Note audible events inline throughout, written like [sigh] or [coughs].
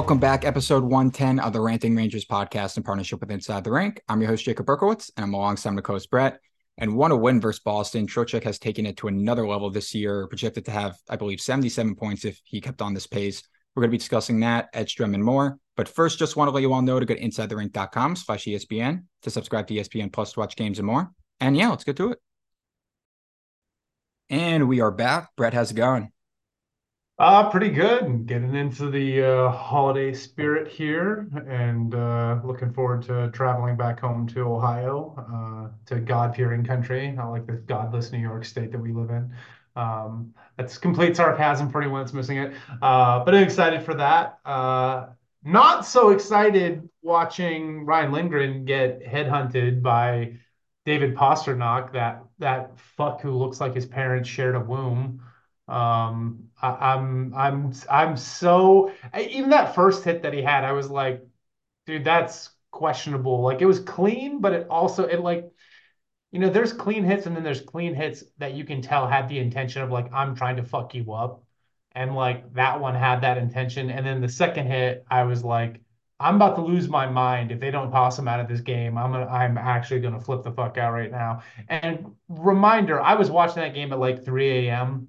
Welcome back, episode 110 of the Ranting Rangers podcast in partnership with Inside the Rink. I'm your host, Jacob Berkowitz, and I'm alongside my co-host Brett. And what a win versus Boston. Trocheck has taken it to another level this year, projected to have, I believe, 77 points if he kept on this pace. We're going to be discussing that, Edstrom, and more. But first, just want to let you all know to go to InsideTheRink.com slash ESPN to subscribe to ESPN Plus to watch games and more. And yeah, let's get to it. And we are back. Brett, how's it going? Uh, pretty good. Getting into the uh, holiday spirit here and uh, looking forward to traveling back home to Ohio, uh, to God-fearing country, not like the godless New York state that we live in. Um, that's complete sarcasm for anyone that's missing it. Uh, but I'm excited for that. Uh, not so excited watching Ryan Lindgren get headhunted by David Pastrnak, that that fuck who looks like his parents shared a womb. Um, I'm I'm I'm so even that first hit that he had, I was like, dude, that's questionable. Like it was clean, but it also it like you know, there's clean hits and then there's clean hits that you can tell had the intention of like I'm trying to fuck you up. And like that one had that intention. And then the second hit, I was like, I'm about to lose my mind if they don't toss him out of this game. I'm gonna, I'm actually gonna flip the fuck out right now. And reminder, I was watching that game at like 3 a.m.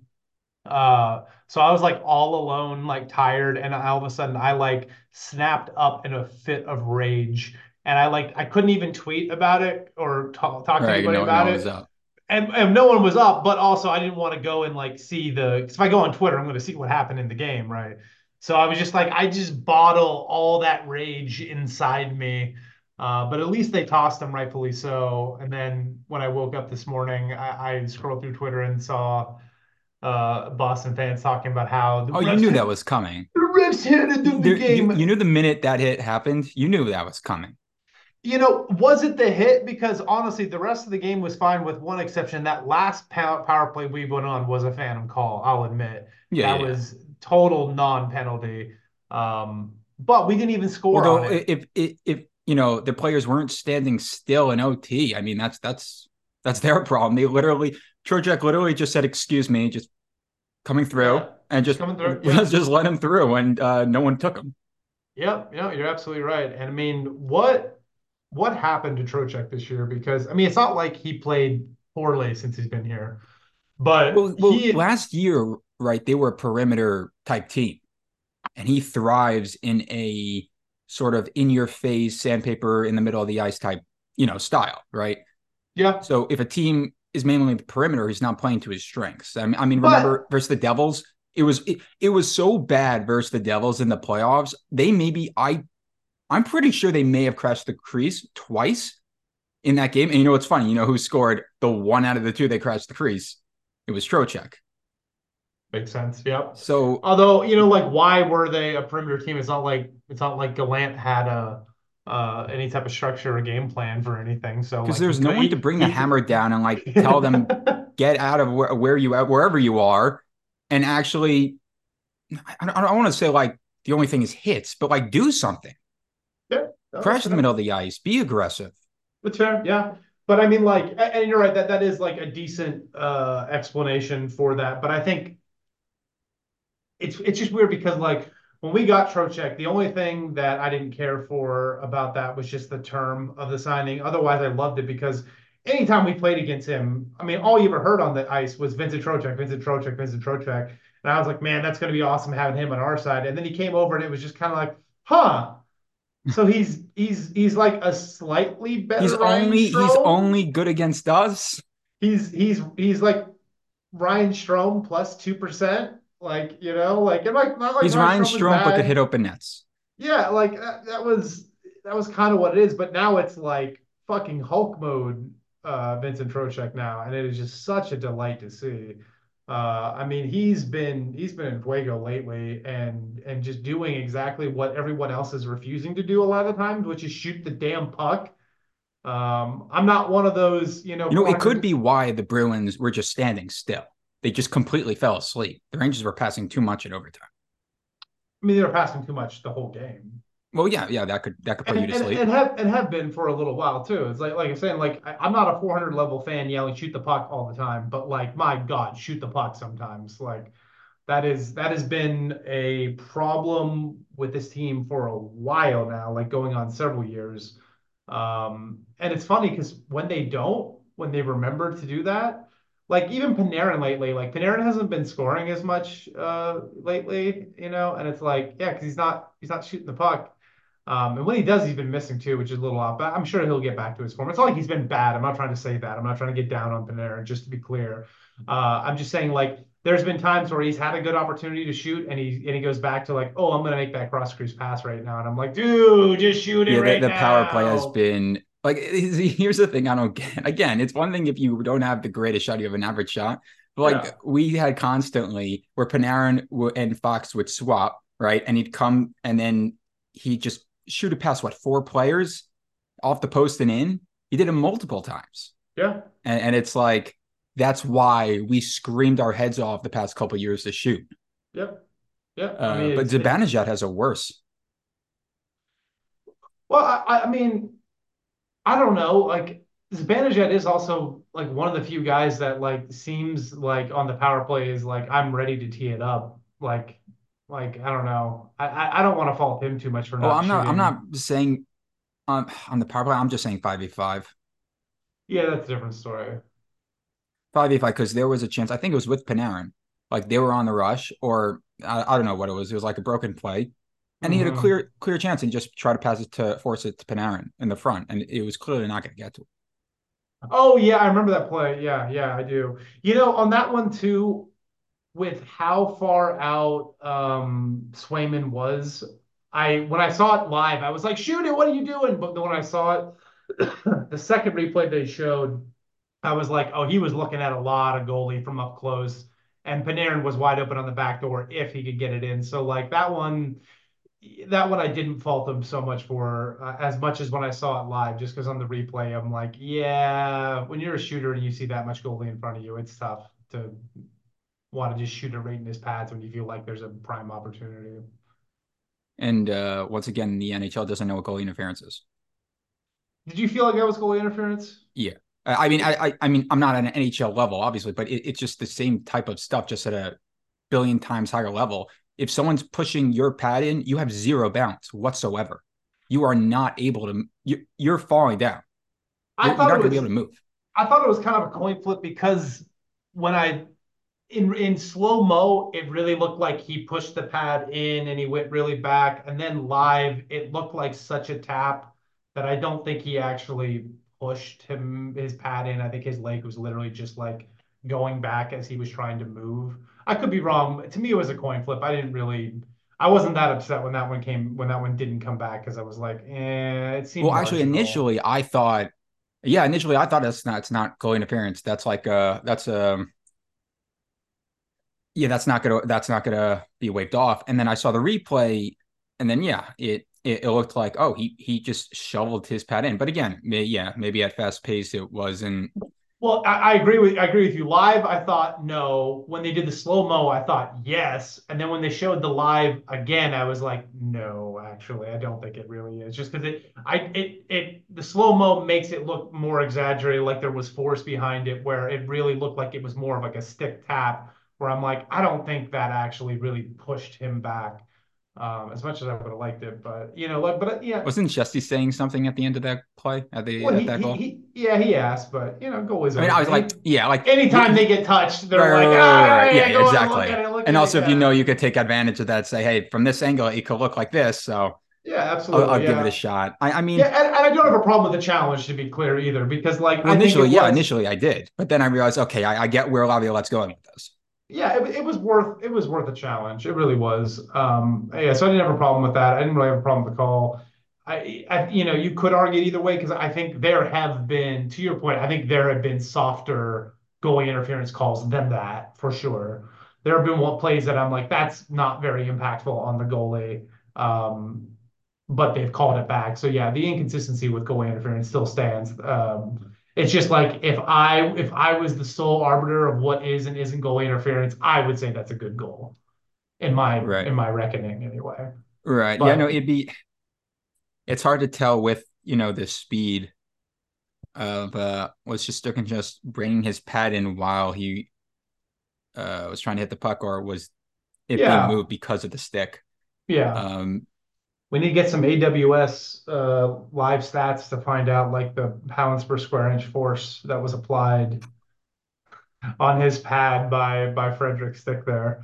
Uh, so I was like all alone, like tired, and all of a sudden I like snapped up in a fit of rage, and I like I couldn't even tweet about it or talk, talk to right, anybody no, about no it. And, and no one was up, but also I didn't want to go and like see the. Cause if I go on Twitter, I'm going to see what happened in the game, right? So I was just like, I just bottle all that rage inside me. Uh, but at least they tossed him, rightfully so. And then when I woke up this morning, I, I scrolled through Twitter and saw uh, Boston fans talking about how. oh, you knew hit, that was coming. The refs hit do the game. You, you knew the minute that hit happened, you knew that was coming. You know, was it the hit? Because honestly, the rest of the game was fine, with one exception. That last power, power play we went on was a phantom call. I'll admit. Yeah, that yeah. was total non-penalty. Um, but we didn't even score. Although if, if if you know the players weren't standing still in OT, I mean that's that's that's their problem. They literally Trocheck literally just said, "Excuse me," just coming through, yeah, and just coming through, [laughs] yeah. just let him through, and uh, no one took him. Yep, yeah, you're absolutely right. And I mean, what what happened to Trocheck this year? Because I mean, it's not like he played poorly since he's been here, but well, well he, last year, right? They were a perimeter type team, and he thrives in a sort of in your face sandpaper in the middle of the ice type, you know, style, right? Yeah. So if a team is mainly the perimeter. He's not playing to his strengths. I mean, I mean remember but, versus the Devils, it was it, it was so bad versus the Devils in the playoffs. They maybe I I'm pretty sure they may have crashed the crease twice in that game. And you know what's funny? You know who scored the one out of the two they crashed the crease? It was Trocheck. Makes sense. Yep. So although, you know, like why were they a perimeter team? It's not like it's not like Gallant had a uh, any type of structure or game plan for anything. So because like, there's no one to bring the hammer down and like tell them [laughs] get out of where, where you at wherever you are, and actually, I don't, I don't want to say like the only thing is hits, but like do something. Yeah, crash in the middle of the ice, be aggressive. That's fair. Yeah. But I mean, like, and you're right that that is like a decent uh, explanation for that. But I think it's it's just weird because like when we got Trocheck, the only thing that I didn't care for about that was just the term of the signing. Otherwise, I loved it because anytime we played against him, I mean, all you ever heard on the ice was Vincent Trocheck, Vincent Trocheck, Vincent Trocheck. And I was like, man, that's going to be awesome having him on our side. And then he came over and it was just kind of like, huh. So he's he's he's like a slightly better. He's Ryan only he's only good against us. He's he's he's like Ryan Strome plus two percent. Like, you know, like, and like, not like he's Ryan Strome, but to hit open nets. Yeah, like that, that was that was kind of what it is. But now it's like fucking Hulk mode, uh, Vincent Trocheck now, and it is just such a delight to see. Uh, I mean, he's been he's been in Fuego lately, and and just doing exactly what everyone else is refusing to do a lot of times, which is shoot the damn puck. Um, I'm not one of those, you know. You know, it could be why the Bruins were just standing still they just completely fell asleep. The Rangers were passing too much in overtime. I mean, they were passing too much the whole game. Well, yeah, yeah, that could that could put and, you to sleep, and, have and have been for a little while too. It's like like I'm saying, like I, am not a 400 level fan yelling shoot the puck all the time, but like my God, shoot the puck sometimes. Like, That is that has been a problem with this team for a while now, like going on several years. Um, and it's funny because when they don't, when they remember to do that, like even Panarin lately, like Panarin hasn't been scoring as much uh lately, you know, and it's like, yeah, because he's not he's not shooting the puck. Um, and when he does, he's been missing too, which is a little off. But I'm sure he'll get back to his form. It's not like he's been bad. I'm not trying to say that. I'm not trying to get down on Panarin, just to be clear. Uh, I'm just saying like there's been times where he's had a good opportunity to shoot and he and he goes back to like, oh, I'm gonna make that cross crease pass right now. And I'm like, dude, just shoot it yeah, right the, the now. power play has been like [laughs] here's the thing I don't get. Again, it's one thing if you don't have the greatest shot, you have an average shot. But like Yeah. we had constantly where Panarin and Fox would swap, right? And he'd come and then he just shoot it past what four players off the post and in. He did it multiple times. Yeah. And, and it's like that's why we screamed our heads off the past couple years to shoot. Yep. Yep. Uh, I mean, but it's- has a worse. Well, I, I mean, I don't know. Like Zibanejad is also like one of the few guys that like seems like on the power play is like I'm ready to tee it up. Like, like I don't know. I I, I don't want to fault him too much for Oh, not. I'm not. I'm not saying on on the power play. I'm just saying five v five. Yeah, that's a different story. Five v five because there was a chance. I think it was with Panarin. Like they were on the rush, or I, I don't know what it was. It was like a broken play, and he had a Mhm. clear clear chance and just try to pass it to force it to Panarin in the front, and it was clearly not going to get to. It. Oh yeah, I remember that play. Yeah, yeah, I do. You know, on that one too, with how far out um Swayman was, I when I saw it live, I was like, shoot it, what are you doing? But then when I saw it, [coughs] the second replay they showed, I was like, oh, he was looking at a lot of goalie from up close, and Panarin was wide open on the back door if he could get it in. So like that one, that one I didn't fault them so much for uh, as much as when I saw it live, just because on the replay I'm like, yeah, when you're a shooter and you see that much goalie in front of you, it's tough to want to just shoot it right in his pads when you feel like there's a prime opportunity. And uh, once again, the NHL doesn't know what goalie interference is. Did you feel like that was goalie interference? Yeah. I mean, I, I, I mean, I'm not at an NHL level, obviously, but it, it's just the same type of stuff, just at a billion times higher level. If someone's pushing your pad in, you have zero bounce whatsoever. You are not able to. You, you're falling down. I You're, thought you're not going to be able to move. I thought it was kind of a coin flip because when I in in slow mo, it really looked like he pushed the pad in and he went really back, and then live, it looked like such a tap that I don't think he actually pushed him his pad in. I think his leg was literally just like going back as he was trying to move. I could be wrong. To me, it was a coin flip. I didn't really. I wasn't that upset when that one came when that one didn't come back because I was like, eh, it seemed Well, actually, initially, I thought, yeah, initially, I thought that's not, it's not goalie interference. That's like, uh, that's um, yeah, that's not gonna, that's not gonna be waved off. And then I saw the replay, and then yeah, it, it, it looked like, oh, he he just shoveled his pad in. But again, may, yeah, maybe at fast pace it wasn't. Well, I, I agree with I agree with you. Live, I thought no. When they did the slow mo, I thought yes. And then when they showed the live again, I was like, no, actually, I don't think it really is. Just because it, I it it the slow mo makes it look more exaggerated, like there was force behind it, where it really looked like it was more of like a stick tap. Where I'm like, I don't think that actually really pushed him back. Um, as much as I would have liked it, but you know, like, but uh, yeah, Wasn't Shesty saying something at the end of that play at the well, at he, that goal? he, yeah, he asked, but you know, goalies. I mean, I was like, yeah, like anytime he- they get touched, they're Right, like, ah, right, right. yeah, Yeah, exactly. It, and also, if you know, you could take advantage of that. Say, hey, from this angle, it could look like this. So yeah, I'll, absolutely, I'll yeah. give it a shot. I, I mean, Yeah, and, and I don't have a problem with the challenge to be clear either, because like well, initially, yeah, was- initially I did, but then I realized, okay, I, I get where Laviolette's going with this. Yeah, it, it was worth it was worth a challenge. It really was. Um, yeah, so I didn't have a problem with that. I didn't really have a problem with the call. I, I you know, you could argue it either way because I think there have been, to your point, I think there have been softer goalie interference calls than that for sure. There have been one plays that I'm like, that's not very impactful on the goalie. Um, but they've called it back. So yeah, the inconsistency with goalie interference still stands. Um, it's just like if I if I was the sole arbiter of what is and isn't goalie interference, I would say that's a good goal in my Right. in my reckoning anyway. Right. But- yeah, no, it'd be it's hard to tell with, you know, the speed of uh was just just bringing his pad in while he uh was trying to hit the puck or was it Yeah. being moved because of the stick. Yeah. Um, We need to get some AWS uh, live stats to find out like the pounds per square inch force that was applied on his pad by by Frederic Stick there.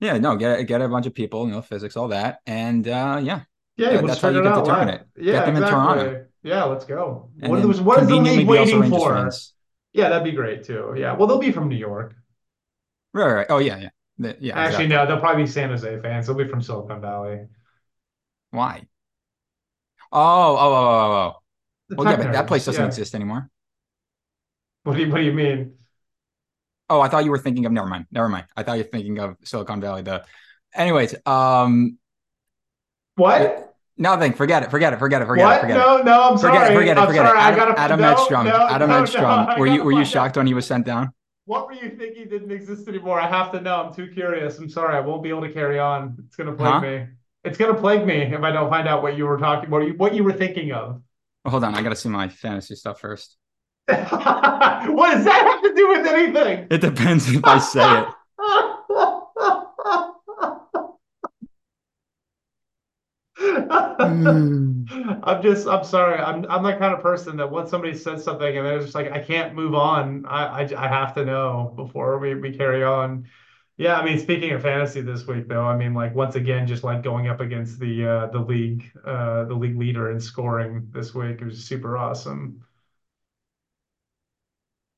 yeah, no, get get a bunch of people, you know, physics, all that, and uh, yeah, Yeah, Yeah, that's how you get out determine it. Yeah, Get them in exactly. Toronto. Yeah, let's go. and What, is, what is the league waiting for? Yeah, that'd be great too. Yeah, well, they'll be from New York. Right, right. Oh yeah, yeah, yeah. Actually, exactly. no, they'll probably be San Jose fans. They'll be from Silicon Valley. Why? Oh, oh, oh, oh, oh. The Well, yeah, but that place doesn't yeah. exist anymore. What do you What do you mean? Oh, I thought you were thinking of. Never mind. Never mind. I thought you were thinking of Silicon Valley. The, anyways, um, What? nothing. Forget it. Forget it. Forget it. Forget what? it. Forget no, no, I'm it. Forget sorry. it. Forget it. I'm Forget it. sorry. I Adam, gotta Adam no, Edstrom. no, Adam no, Edstrom. no, were you Were you find out. shocked when he was sent down? What were you thinking didn't exist anymore? I have to know. I'm too curious. I'm sorry. I won't be able to carry on. It's gonna plague Huh? me. It's gonna plague me if I don't find out what you were talking, what you, what you were thinking of. Well, hold on. I got to see my fantasy stuff first. [laughs] what does that have to do with anything? It depends if I say it. [laughs] I'm just, I'm sorry. I'm, I'm that kind of person that once somebody says something and they're just like, I can't move on. I, I, I have to know before we, we carry on. Yeah, I mean, speaking of fantasy this week, though, I mean, like once again, just like going up against the uh, the league, uh, the league leader in scoring this week, it was super awesome.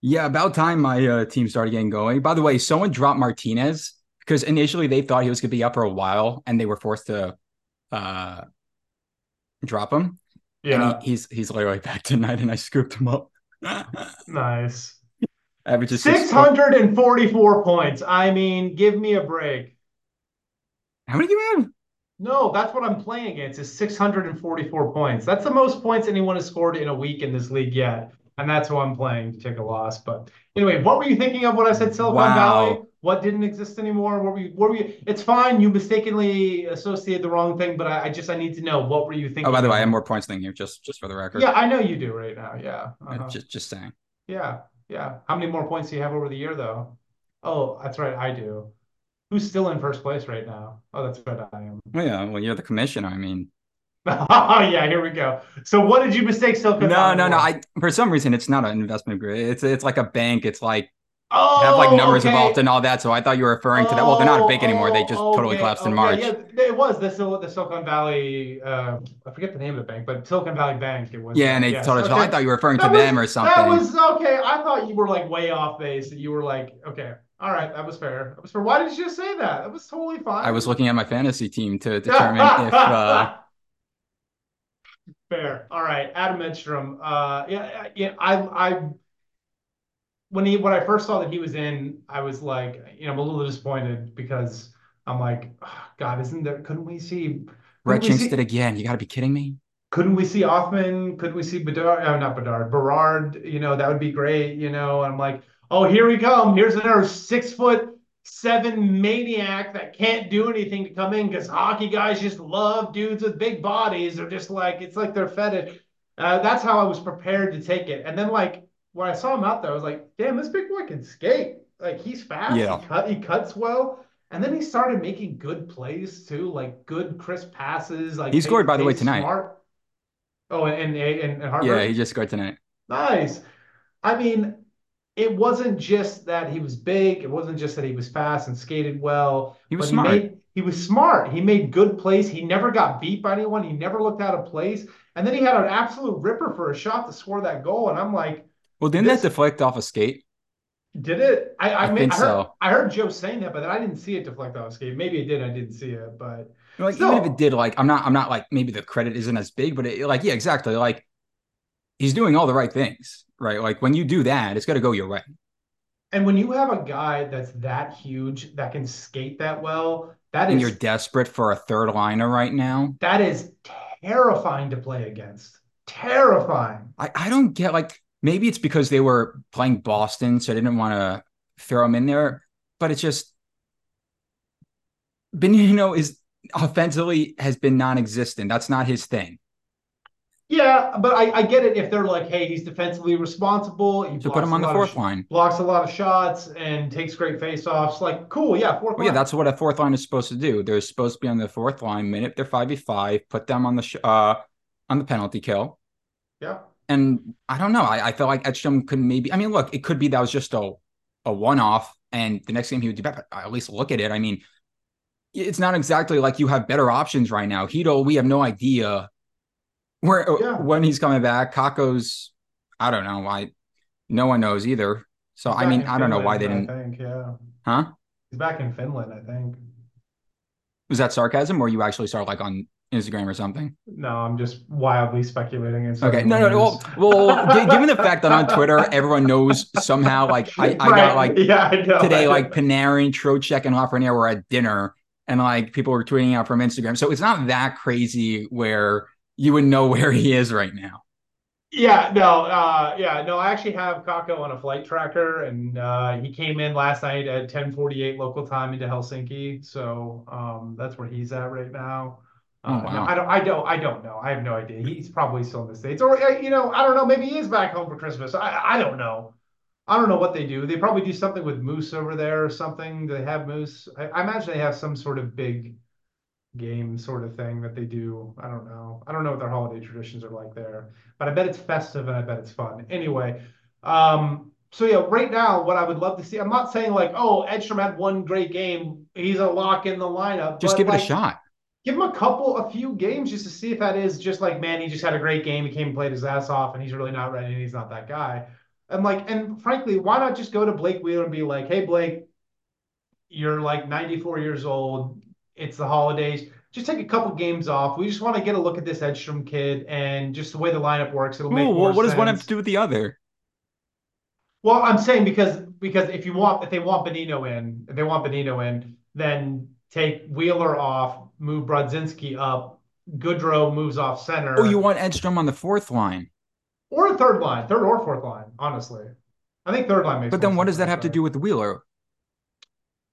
Yeah, about time my uh, team started getting going. By the way, someone dropped Martinez because initially they thought he was going to be up for a while, and they were forced to uh, drop him. Yeah, And he, he's he's literally [laughs] back tonight, and I scooped him up. [laughs] nice. Averages six- 644 points. I mean, give me a break. How many do you have? No, that's what I'm playing against is 644 points. That's the most points anyone has scored in a week in this league yet. And that's who I'm playing to take a loss. But anyway, what were you thinking of when I said Silicon Wow. Valley? What didn't exist anymore? What were you, what were you, it's fine. You mistakenly associated the wrong thing, but I, I just, I need to know what were you thinking? Oh, by the way, I have more points than you. Just just for the record. Yeah, I know you do right now. Yeah. Uh, Uh-huh. Just just saying. Yeah. Yeah. How many more points do you have over the year though? Oh, that's right. I do. Who's still in first place right now? Oh, that's right. I am. Well, yeah. Well, you're the commissioner. I mean, [laughs] Oh yeah, here we go. So what did you mistake Silicon no, no, no. I for some reason it's not an investment grade. It's it's like a bank. It's like oh, have like numbers okay. involved and all that. So I thought you were referring to that. Well, they're not a bank Oh, anymore. They oh, just totally okay, collapsed in okay, March. Yeah, it was the the Silicon Valley. Uh, I forget the name of the bank, but Silicon Valley Bank. It was. Yeah, and they yes, told us. okay. I thought you were referring to was- them or something. That was okay. I thought you were like way off base. That you were like, okay, all right, that was fair. That was fair. Why did you just say that? That was totally fine. I was looking at my fantasy team to [laughs] determine if. Uh, Fair. All right, Adam Edstrom. Uh, yeah, yeah. I, I, when he, when I first saw that he was in, I was like, you know, I'm a little disappointed because I'm like, "Oh, God, isn't there? Couldn't we see? We jinxed see- it again. You got to be kidding me. Couldn't we see Othmann? Couldn't we see Bedard? Oh, not Bedard. Berard. You know, that would be great. You know, I'm like, oh, here we come. Here's another six foot seven maniac that can't do anything to come in because hockey guys just love dudes with big bodies. They're just like it's like their fetish. Uh, that's how I was prepared to take it. And then like when I saw him out there, I was like, damn, this big boy can skate. Like he's fast. Yeah. He cut. He cuts well. And then he started making good plays too, like good crisp passes. Like He scored, by the way, tonight. Smart. Oh, and and and, and. Yeah, he just scored tonight. Nice. I mean, it wasn't just that he was big. It wasn't just that he was fast and skated well. He was but smart. He, made, he was smart. He made good plays. He never got beat by anyone. He never looked out of place. And then he had an absolute ripper for a shot to score that goal. And I'm like, Well, didn't This- that deflect off a skate? did it? I I, I mean, think I heard, so. I heard Joe saying that, but I didn't see it deflect off a skate. Maybe it did. I didn't see it, but Like Still- even if it did, like I'm not, I'm not like maybe the credit isn't as big, but it, like yeah, exactly. Like he's doing all the right things, right? Like when you do that, it's got to go your way. and when you have a guy that's that huge that can skate that well, that And is you're desperate for a third liner right now. That is terrifying to play against. Terrifying. I, I don't get like maybe it's because they were playing Boston, so I didn't want to throw him in there. But it's just Bonino is offensively has been non-existent. That's not his thing. Yeah, but I, I get it if they're like, hey, he's defensively responsible. He So put him on the fourth line. Blocks a lot of shots and takes great faceoffs. Like, cool, yeah, fourth well, yeah, that's what a fourth line is supposed to do. They're supposed to be on the fourth line, minute they're five v five, put them on the sh- uh on the penalty kill. Yeah. And I don't know. I, I felt like Edstrom could maybe. I mean, look, it could be that was just a a one off, and the next game he would do better. At least look at it. I mean, it's not exactly like you have better options right now. Chytil, we have no idea where yeah. when he's coming back. Kakko's, I don't know. why. no one knows either. So I mean, I don't know why they didn't. I think, yeah. Huh? He's back in Finland, I think. Was that sarcasm, or you actually saw like on Instagram or something? No, I'm just wildly speculating. Okay, no, no, no. Well, well [laughs] given the fact that on Twitter everyone knows somehow, like I, I right. got like yeah, I know, today, like Panarin, Trocheck, and Lafreniere were at dinner, and like people were tweeting out from Instagram. So it's not that crazy where you would know where he is right now. Yeah, no, uh, yeah, no. I actually have Kakko on a flight tracker, and uh, he came in last night at 10:48 local time into Helsinki. So um, that's where he's at right now. Oh, uh, wow. no, I don't, I don't, I don't know. I have no idea. He's probably still in the states, or uh, you know, I don't know. Maybe he is back home for Christmas. I, I don't know. I don't know what they do. They probably do something with moose over there or something. Do they have moose? I, I imagine they have some sort of big game sort of thing that they do. I don't know. I don't know what their holiday traditions are like there, but I bet it's festive and I bet it's fun. Anyway, um, so yeah, right now, what I would love to see, I'm not saying like, oh, Edstrom had one great game. He's a lock in the lineup. Just give like, it a shot give him a couple, a few games just to see if that is just like, man, he just had a great game. He came and played his ass off, and he's really not ready, and he's not that guy. And like, and frankly, why not just go to Blake Wheeler and be like, hey, Blake, you're like 94 years old. It's the holidays. Just take a couple games off. We just want to get a look at this Edstrom kid and just the way the lineup works. It'll make Ooh, more what sense. does one have to do with the other? Well, I'm saying because because if you want if they want Bonino in, if they want Bonino in, then take Wheeler off, move Brodzinski up. Goodrow moves off center. Oh, you want Edstrom on the fourth line or a third line, third or fourth line. Honestly, I think third line makes. But then, what does that have to do with Wheeler?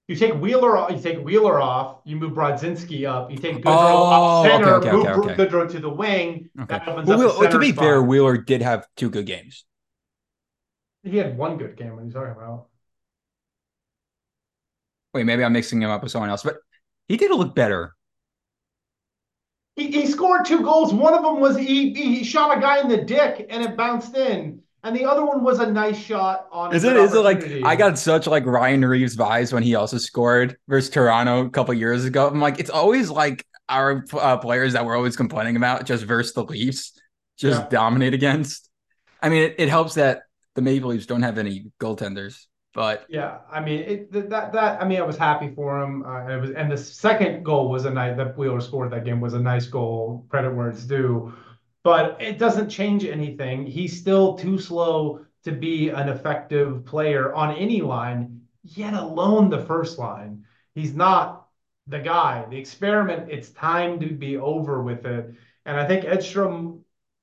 You take Wheeler, off. you take Wheeler off. You move Brodzinski up. You take Goodrow oh, center. Okay, okay, move okay. Goodrow to the wing. Okay. That opens well, up to be spot. fair, Wheeler did have two good games. He had one good game. What are you talking about? Wait, maybe I'm mixing him up with someone else, but he did look better. He, he scored two goals. One of them was he, he shot a guy in the dick and it bounced in. And the other one was a nice shot on. Is it? Is it like I got such like Ryan Reaves vibes when he also scored versus Toronto a couple years ago? I'm like, it's always like our uh, players that we're always complaining about just versus the Leafs, just yeah. dominate against. I mean, it, it helps that the Maple Leafs don't have any goaltenders. But yeah, I mean it, that that I mean I was happy for him. Uh, it was and the second goal was a nice that Wheeler scored that game was a nice goal. Credit where it's due, but it doesn't change anything. He's still too slow to be an effective player on any line, yet alone the first line. He's not the guy. The experiment. It's time to be over with it. And I think Edstrom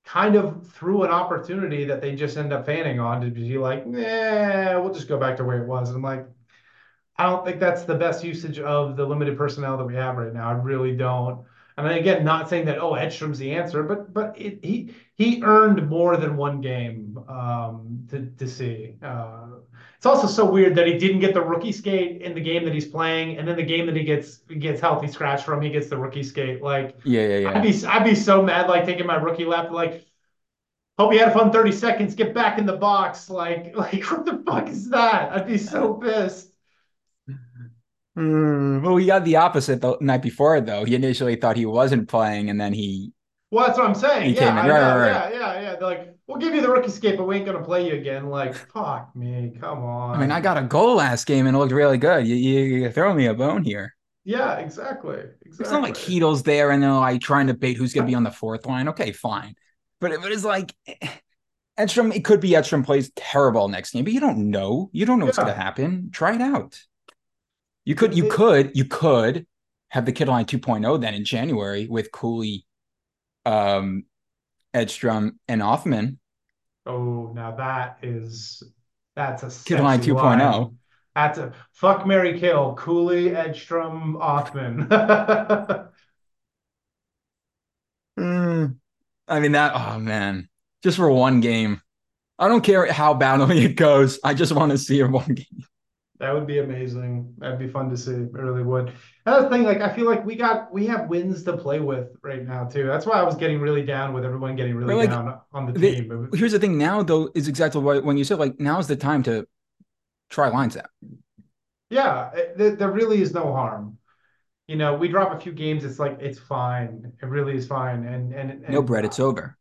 kind of through an opportunity that they just end up fanning on to be like, nah, we'll just go back to where it was. And I'm like, I don't think that's the best usage of the limited personnel that we have right now. I really don't. And again, not saying that oh Edstrom's the answer, but but it, he he earned more than one game um, to to see. Uh, it's also so weird that he didn't get the rookie skate in the game that he's playing, and then the game that he gets gets healthy scratch from, he gets the rookie skate. Like, yeah, yeah, yeah. I'd be I'd be so mad, like taking my rookie lap, like, hope you had a fun thirty seconds, get back in the box. Like, [laughs] like what the fuck is that? I'd be so [laughs] pissed. Mm, well, we got the opposite the night before, though. He initially thought he wasn't playing, and then he. Well, that's what I'm saying. He yeah, came in. Right, right, right. yeah, yeah, yeah. They're like, We'll give you the rookie skate, but we ain't gonna play you again. Like, fuck me, come on. I mean, I got a goal last game and it looked really good. You you, you throw me a bone here. Yeah, exactly. Exactly. It's not like Chytil's there and they're like trying to bait who's gonna be on the fourth line. Okay, fine. But it, but it's like Edstrom, it could be Edstrom plays terrible next game, but you don't know. You don't know yeah. what's gonna happen. Try it out. You could, you could, you could have the kid line 2.0 then in January with Cooley, um, Edstrom, and Othmann. Oh, now that is that's a Kid Line 2.0. That's a fuck Mary Kill, Cooley, Edstrom, Othmann. [laughs] mm, I mean that. Oh man, just for one game. I don't care how badly it goes. I just want to see it one [laughs] game. That would be amazing. That'd be fun to see. It really would. Another thing, like I feel like we got we have wins to play with right now too. That's why I was getting really down with everyone getting really like, down on the team. here's the thing now though is exactly what when you said like now is the time to try lines out. Yeah, it, there really is no harm. You know, we drop a few games. It's like it's fine. It really is fine. And and, and no, Brett, it's over.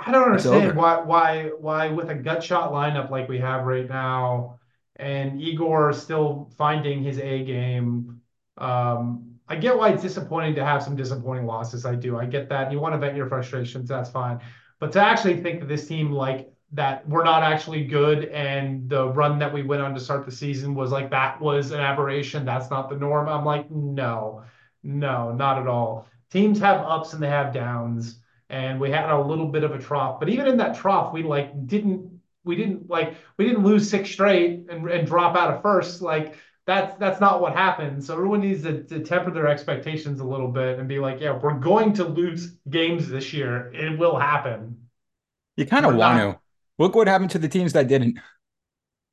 I don't understand why why why with a gut shot lineup like we have right now and Igor still finding his A game. Um, I get why it's disappointing to have some disappointing losses. I do. I get that. You want to vent your frustrations. That's fine. But to actually think that this team, like that, we're not actually good, and the run that we went on to start the season was like that was an aberration. That's not the norm. I'm like, no, no, not at all. Teams have ups and they have downs, and we had a little bit of a trough. But even in that trough, we like didn't we didn't like we didn't lose six straight and, and drop out of first. Like that's that's not what happened. So everyone needs to, to temper their expectations a little bit and be like, yeah, we're going to lose games this year. It will happen. You kind of want to. Look what happened to the teams that didn't.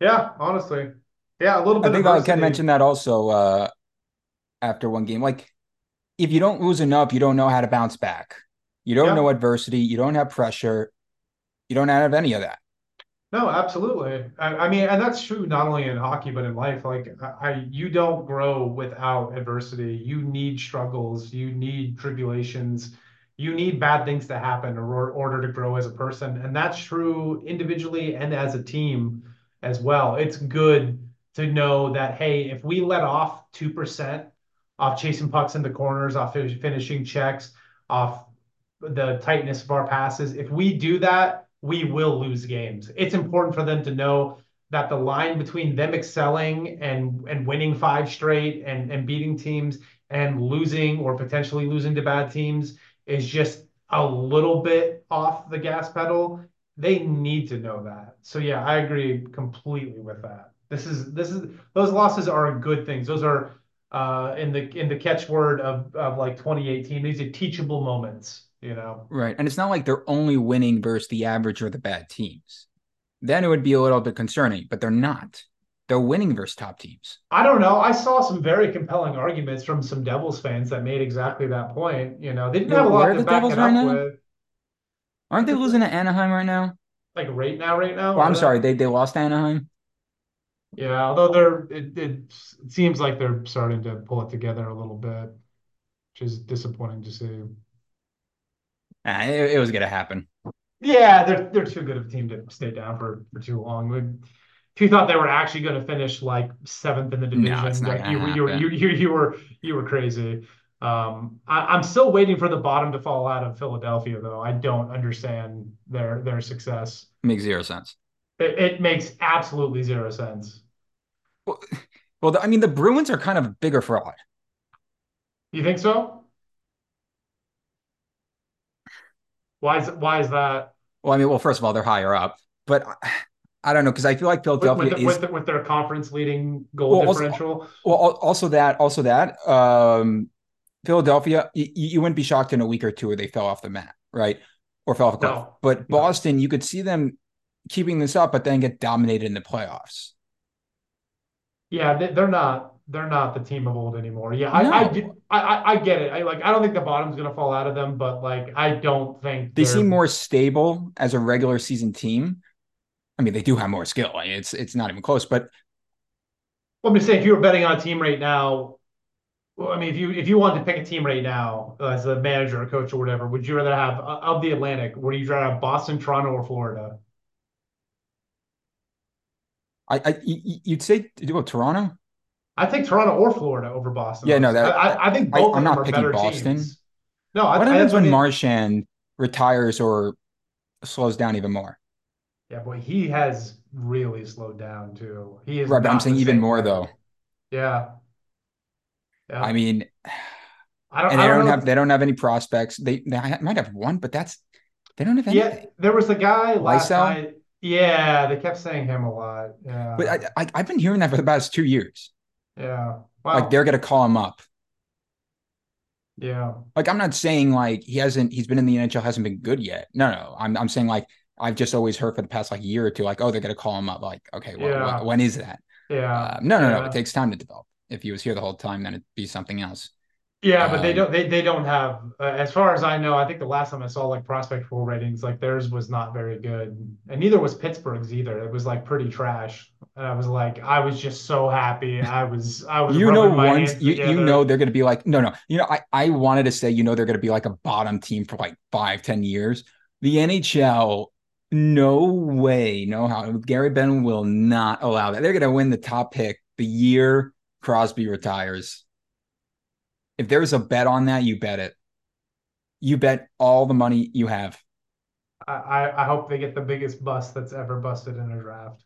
Yeah, honestly. Yeah, a little bit. I think I can mention that also uh, after one game. Like, if you don't lose enough, you don't know how to bounce back. You don't yeah. know adversity. You don't have pressure. You don't have any of that. No, absolutely. I, I, mean, and that's true not only in hockey but in life. Like, I, you don't grow without adversity. You need struggles. You need tribulations. You need bad things to happen in order to grow as a person, and that's true individually and as a team as well. It's good to know that hey, if we let off two percent off chasing pucks in the corners, off finishing checks, off the tightness of our passes, if we do that we will lose games. It's important for them to know that the line between them excelling and and winning five straight and and beating teams and losing or potentially losing to bad teams is just a little bit off the gas pedal. They need to know that. So yeah, I agree completely with that. This is this is those losses are good things. Those are uh, in the in the catchword of of like 2018. These are teachable moments you know? Right. And it's not like they're only winning versus the average or the bad teams. Then it would be a little bit concerning, but they're not. They're winning versus top teams. I don't know. I saw some very compelling arguments from some Devils fans that made exactly that point. You know, they didn't have a lot to back Devils it right up now? with. Aren't they losing to Anaheim right now? Like right now, right now? Oh, I'm sorry, they they lost Anaheim. Yeah, although they're it, it seems like they're starting to pull it together a little bit, which is disappointing to see. Nah, it, it was gonna happen. Yeah, they're they're too good of a team to stay down for for too long. If you thought they were actually going to finish like seventh in the division, no, like you, you, were, you, you, you were you were crazy. Um, I, am still waiting for the bottom to fall out of Philadelphia, though. I don't understand their their success. Makes zero sense. It, it makes absolutely zero sense. Well, well, I mean, the Bruins are kind of a bigger fraud. You think so? Why is why is that? Well, I mean, well, first of all, they're higher up, but I don't know because I feel like Philadelphia with, with, is, with, with their conference leading goal well, differential. Also, well, also that, also that, um, Philadelphia, you, you, wouldn't be shocked in a week or two where they fell off the mat, right? Or fell off a cliff. No, but Boston, you could see them keeping this up, but then get dominated in the playoffs. Yeah, they're not they're not the team of old anymore. Yeah, no. I, I, I I get it. I like I don't think the bottom's gonna fall out of them, but like I don't think they seem more stable as a regular season team. I mean, they do have more skill. It's it's not even close. But well, I'm just saying, if you were betting on a team right now, well, I mean, if you if you wanted to pick a team right now uh, as a manager, or coach, or whatever, would you rather have uh, of the Atlantic? Would you rather have Boston, Toronto, or Florida? I, I you'd say well, Toronto. I think Toronto or Florida over Boston. Yeah, no, that, I, I think both I, am not picking Boston. Teams. No, what I, happens when Marchand retires or slows down even more? Yeah, boy, he has really slowed down too. He is right, but I'm saying even more though. Yeah. yeah. I mean, I don't, and they don't, don't have they don't have any prospects. They they might have one, but that's they don't have anything. Yeah, there was a guy last night. Yeah, they kept saying him a lot. Yeah, but I, I have been hearing that for the past two years. Yeah. Wow. Like they're gonna call him up. Yeah. Like I'm not saying like he hasn't he's been in the NHL hasn't been good yet. No, no. I'm I'm saying like I've just always heard for the past like year or two like oh they're gonna call him up like okay well, Yeah. wh- when is that? Yeah. Uh, no, no, no. It takes time to develop. If he was here the whole time, then it'd be something else. Yeah, but they Um, don't they, they don't have uh, as far as I know, I think the last time I saw like prospect pool ratings, like theirs was not very good. And neither was Pittsburgh's either. It was like pretty trash. And I was like, I was just so happy. I was I was You know, once you, you know they're gonna be like no, no. You know, I I wanted to say you know they're gonna be like a bottom team for like five, ten years. The NHL, no way, no how. Gary Ben will not allow that. They're gonna win the top pick the year Crosby retires. If there's a bet on that, you bet it. You bet all the money you have. I, I hope they get the biggest bust that's ever busted in a draft.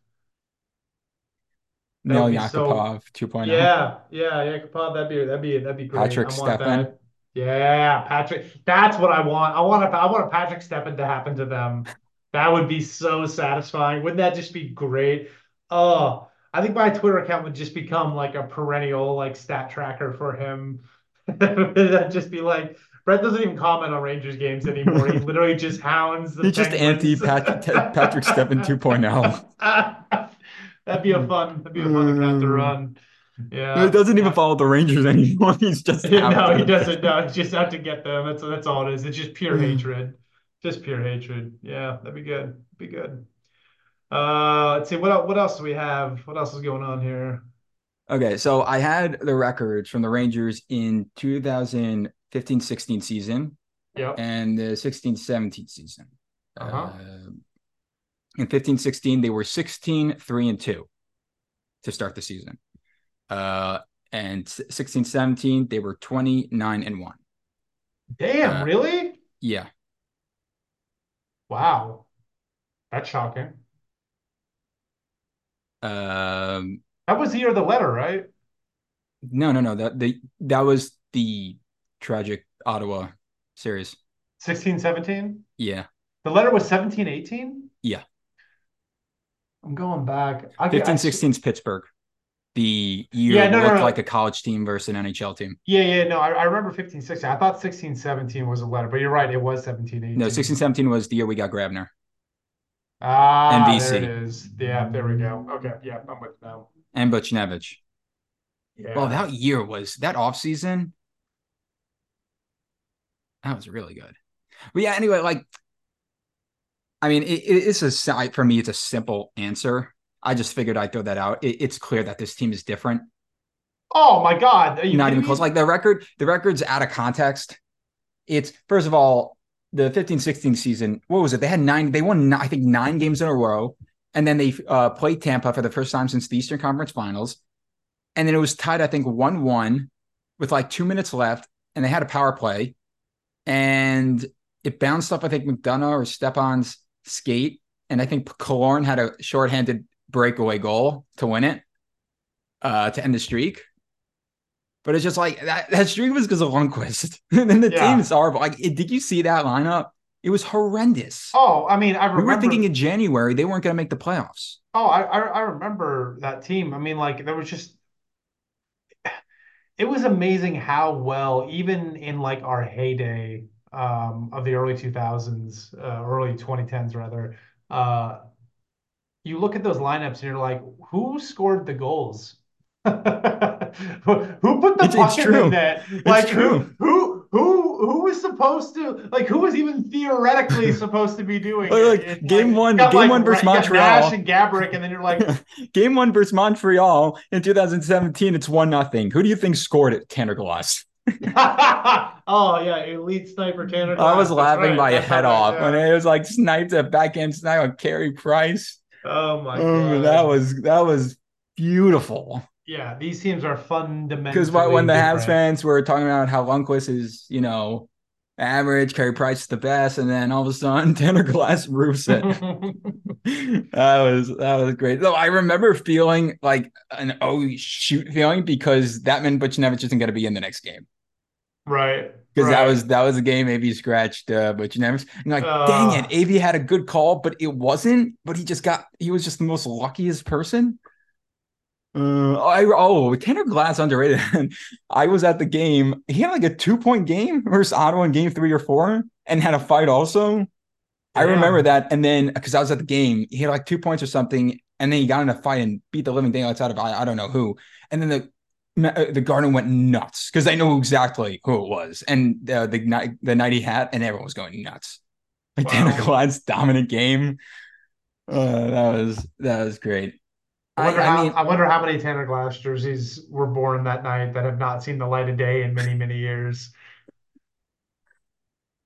That Neil would be so- Yakupov 2.0. Yeah, yeah, Kapov, that'd be that'd be that'd be great. Patrik Stefan. Yeah, Patrick. That's what I want. I want a, I want a Patrik Stefan to happen to them. That would be so satisfying. Wouldn't that just be great? Oh, I think my Twitter account would just become like a perennial like stat tracker for him. [laughs] That'd just be like Brett doesn't even comment on Rangers games anymore. He [laughs] literally just hounds the He's just anti Patrick Patrik Stefan oh. 2.0. [laughs] That'd be a fun. That'd be a fun account to run. Yeah. It doesn't even follow the Rangers anymore. He's just out no, he doesn't. No, it's just out to get them. That's that's all it is. It's just pure Mm. hatred. Just pure hatred. Yeah, that'd be good. Be good. Uh, let's see. What what else do we have? What else is going on here? Okay, so I had the records from the Rangers in 2015-16 season Yep. and the 16-17 season. Uh-huh. Uh, in 15-16, they were 16, 3 and 2 to start the season. Uh, and 16-17, they were 29 and 1. Damn, uh, really? Yeah. Wow. That's shocking. Um, That was the year of the letter, right? no, no, no. That the that was the tragic Ottawa series. 16, 17? Yeah. The letter was 17, 18? Yeah. I'm going back. I get- 15 I- 16 's Pittsburgh. The year Yeah, no, no, looked no. like a college team versus an NHL team. Yeah, yeah, no, I, I remember 15, 16. I thought 16, 17 was a letter, but you're right. It was 17, 18. No, 16 17 was the year we got Grabner Ah, NBC. there it is. Yeah, there we go. Okay, yeah, I'm with you now. And Buchnevich. Yeah. Well, that year was that offseason. That was really good. But yeah, anyway, like, I mean, it, it's a si- for me, it's a simple answer. I just figured I'd throw that out. It, it's clear that this team is different. Oh my God. Not even me? close. Like the record, the record's out of context. It's first of all, the 15-16 season, what was it? They had nine, they won, I think, nine games in a row. And then they uh, played Tampa for the first time since the Eastern Conference Finals. And then it was tied, I think, 1-1 with like two minutes left. And they had a power play. And it bounced off, I think, McDonagh or Stepan's skate. And I think Killorn had a shorthanded breakaway goal to win it, uh, to end the streak. But it's just like that, that streak was because of Lundqvist. and then the Yeah. team is horrible. Like, did you see that lineup? It was horrendous. Oh, I mean, I remember. we were thinking in January they weren't going to make the playoffs. Oh, I, I I remember that team. I mean, like there was just it was amazing how well, even in like our heyday um, of the early 2000s, uh, early 2010s rather, uh, you look at those lineups and you're like, who scored the goals? [laughs] Who put the It's- puck it's in the net? Like true. who who who who was supposed to like who was even theoretically [laughs] supposed to be doing Like, it? like, game like- one- game like, one versus Ra- you got Montreal. And Gabrick, and then you're like, [laughs] Game one versus Montreal in 2017, it's one nothing. Who do you think scored it? Tanner Glass. [laughs] oh yeah, elite sniper Tanner. I was That's laughing right. my That's head right, off yeah. when it was like sniped a backhand snipe on Carey Price. Oh my Oh, god, that was that was beautiful. Yeah. These teams are fundamentally Because when the Habs different. fans were talking about how Lundqvist is, you know, average, Carey Price is the best, and then all of a sudden [laughs] Tanner Glass roofs it. [laughs] that was that was great. Though I remember feeling like an oh shoot feeling because that meant Buchnevich isn't going to be in the next game right? because that was that was a game AV scratched uh, Buchnevich. And like, dang Ah. it, AV had a good call, but it wasn't. But he just got he was just the most luckiest person. Uh, I oh Tanner Glass underrated. [laughs] I was at the game. He had like a two point game versus Ottawa in game three or four, and had a fight also. I remember that. And then because I was at the game, he had like two points or something, and then he got in a fight and beat the living daylights out of I, I don't know who. And then the uh, the Garden went nuts because they knew exactly who it was, and uh, the night the night he had, and everyone was going nuts. Like wow. Tanner Glass dominant game. Uh, that was that was great. I wonder, I, how, I, mean, I wonder how many Tanner Glass jerseys were born that night that have not seen the light of day in many, many years.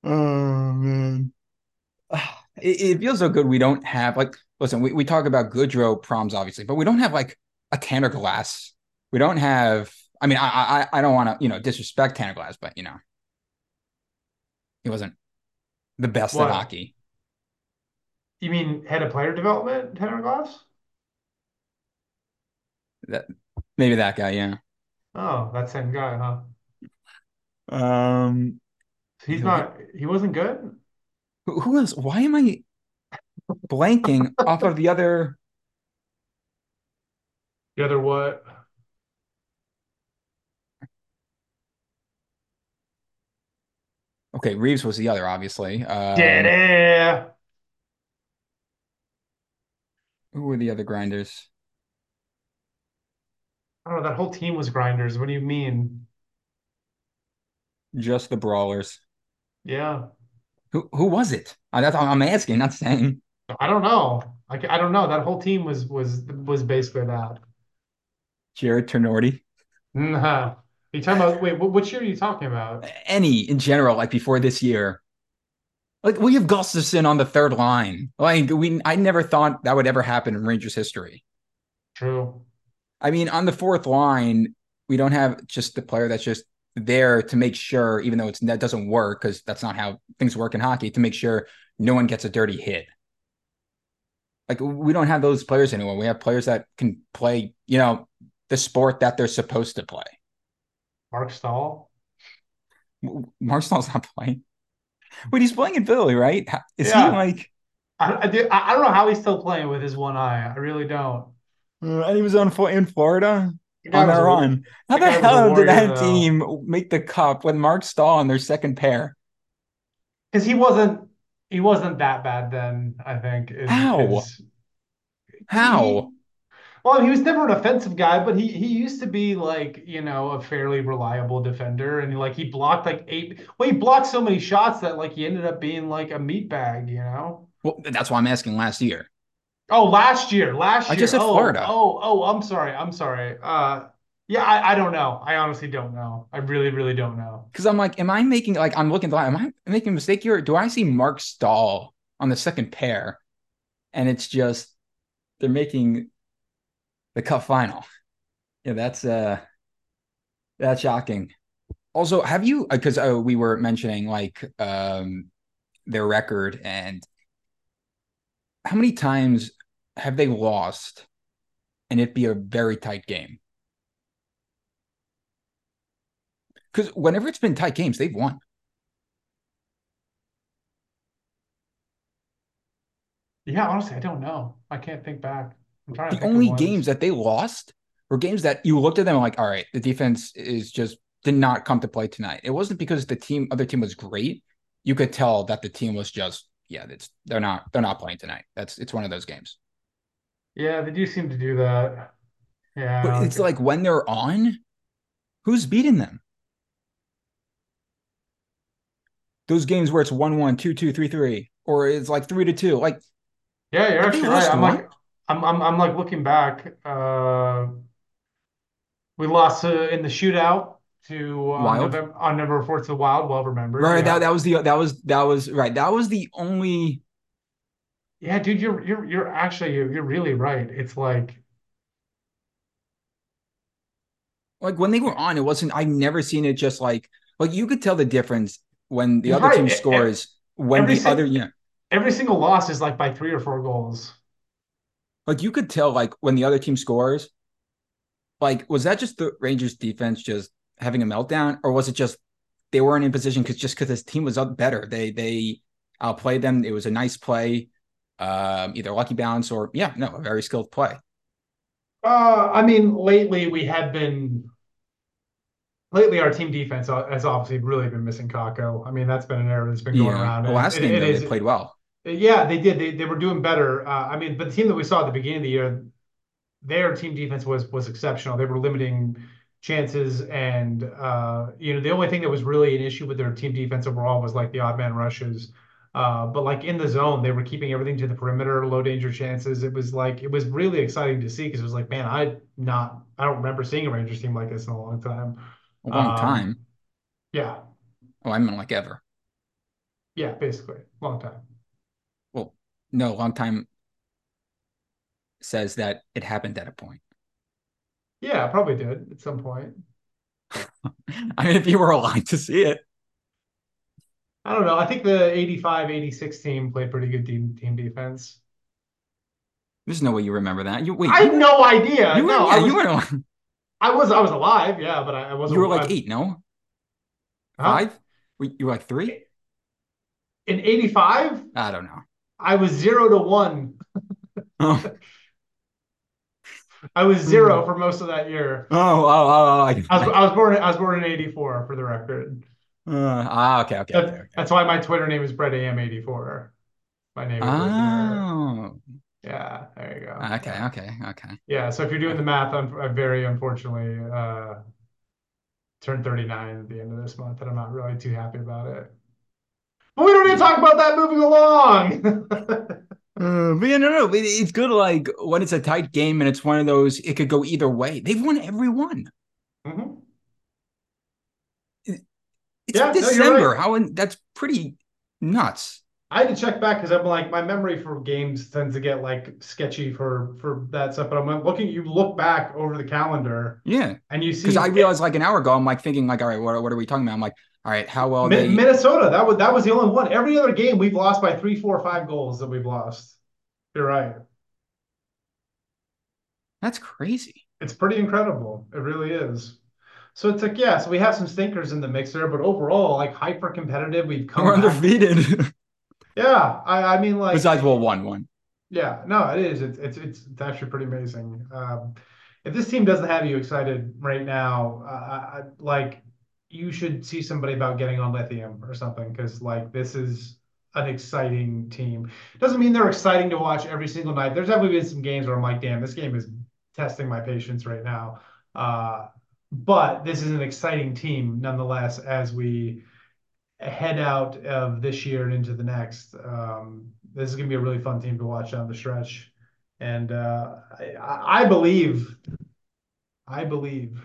Oh man, [sighs] it, it, feels so good. We don't have like listen. We, we talk about Goodrow proms obviously, but we don't have like a Tanner Glass. We don't have. I mean, I I, I don't want to you know disrespect Tanner Glass, but you know, he wasn't the best what? at hockey. You mean head of player development, Tanner Glass? That maybe that guy, yeah. Oh, that same guy, huh? Um, he's not. He wasn't good. Who, who else? Why am I blanking [laughs] off of the other? The other what? Okay, Reaves was the other, obviously. Um, it. Who were the other grinders? I don't know. That whole team was grinders. What do you mean? Just the brawlers. Yeah. Who who was it? That's I'm asking, not saying. I don't know. Like I don't know. That whole team was was was basically that. Jarred Tinordi. Nah. Are you talking about wait, what year are you talking about? Any in general, like before this year. Like we have Gustafsson on the third line. Like we I never thought that would ever happen in Rangers history. True. I mean, on the fourth line, we don't have just the player that's just there to make sure, even though it's that doesn't work because that's not how things work in hockey, to make sure no one gets a dirty hit. Like we don't have those players anymore. We have players that can play, you know, the sport that they're supposed to play. Marc Staal. Marc Staal's not playing. Wait, he's playing in Philly, right? Is yeah. he like? I, I, I don't know how he's still playing with his one eye. I really don't. Uh, and he was on in Florida on their run. How the hell did that though. team make the cup with Marc Staal on their second pair? Because he wasn't he wasn't that bad then. I think. How? How? He, well, he was never an offensive guy, but he he used to be like you know a fairly reliable defender, and like he blocked like eight. Well, he blocked so many shots that like he ended up being like a meat bag, you know. Well, that's why I'm asking last year. Oh, last year, last year. I just said oh, Florida. Oh, oh, I'm sorry. I'm sorry. Uh, yeah, I, I don't know. I honestly don't know. I really, really don't know. Because I'm like, am I making like I'm looking at am I making a mistake here? Do I see Marc Staal on the second pair, and it's just they're making the cup final? Yeah, that's uh, that's shocking. Also, have you because uh, we were mentioning like um their record and how many times have they lost and it be a very tight game? Because whenever it's been tight games, they've won. Yeah, honestly, I don't know. I can't think back. I'm trying the only games that they lost were games that you looked at them like, all right, the defense is just did not come to play tonight. It wasn't because the team, other team was great. You could tell that the team was just, yeah, it's they're not they're not playing tonight. That's it's one of those games. Yeah, they do seem to do that. Yeah. But it's like when they're on, who's beating them? Those games where it's 1 1, 2 2, 3 3, or it's like 3 to 2. Like, yeah, you're actually right. I'm like, I'm, I'm, I'm like looking back. Uh, we lost uh, in the shootout to uh, November, on November 4th to the Wild. Well remembered. Right. Yeah. That, that was the, that was, that was right. That was the only yeah, dude, you're you're you're actually you're, you're really right. It's like like when they were on, it wasn't. I've never seen it just like like you could tell the difference when the other right. team scores when the other yeah. Every single loss is like by three or four goals. Like you could tell like when the other team scores, like was that just the Rangers defense just having a meltdown, or was it just they weren't in position because just because this team was up better, they they outplayed them. It was a nice play um, either lucky bounce or yeah, no, a very skilled play. Uh, I mean, lately we have been lately our team defense has obviously really been missing Kakko. I mean, that's been an error that's been going Yeah. around. The last it- game it though, they played well. Yeah, they did. They they were doing better. Uh, I mean, but the team that we saw at the beginning of the year, their team defense was was exceptional. They were limiting chances, and uh, you know, the only thing that was really an issue with their team defense overall was like the odd man rushes. Uh, but like in the zone, they were keeping everything to the perimeter, low danger chances. It was like it was really exciting to see because it was like, man, I not I don't remember seeing a Rangers team like this in a long time. A long Um, time. Yeah, Oh, I mean like ever. yeah, basically, long time. Well, no, long time says that it happened at a point. Yeah, probably did at some point. [laughs] I mean, if you were alive to see it. I don't know. I think the 85, 86 team played pretty good team team defense. There's no way you remember that. You wait. I had no idea. you were, no, yeah, I was, you were alive. I was, I was alive. Yeah, but I, I wasn't. You were like eight, no? Huh? Five? You were like three? In 85, I don't know. I was zero to one. Oh, [laughs] I was Hmm. zero for most of that year. oh, oh, oh, I, I was, I was born, I was born in 84 for the record. Uh, ah, okay, okay, That- okay, okay. That's why my Twitter name is Brett AM84. My name is Oh, Yeah, there you go. okay, okay, okay. Yeah, so if you're doing the math, I'm, I very unfortunately uh, turned 39 at the end of this month, and I'm not really too happy about it. But we don't need to talk about that moving along. [laughs] Uh, but yeah, no, no, it- it's good. Like when it's a tight game and it's one of those, it could go either way. They've won every one. Mhm. It's Yeah, no, December. right. How in, that's pretty nuts. I had to check back because I'm like my memory for games tends to get like sketchy for for that stuff. But I'm looking, you look back over the calendar Yeah, and you see because I realized like an hour ago, I'm like thinking like, all right, what, what are we talking about? I'm like, all right, how well Mi- they. Minnesota. That was that was the only one. Every other game we've lost by three, four, five goals that we've lost. You're right. That's crazy. It's pretty incredible. It really is. So it's like, yeah, so we have some stinkers in the mixer, but overall, like hyper competitive. We've come We're undefeated. Yeah, I, I mean, like, Besides, well, one, one. yeah, no, it is. It's it's it's, it's actually pretty amazing. Um, if this team doesn't have you excited right now, uh, I, like, you should see somebody about getting on lithium or something because, like, this is an exciting team. Doesn't mean they're exciting to watch every single night. There's definitely been some games where I'm like, damn, this game is testing my patience right now. Uh, but this is an exciting team nonetheless as we head out of this year and into the next. Um, this is going to be a really fun team to watch down the stretch. And uh, I, I believe, I believe.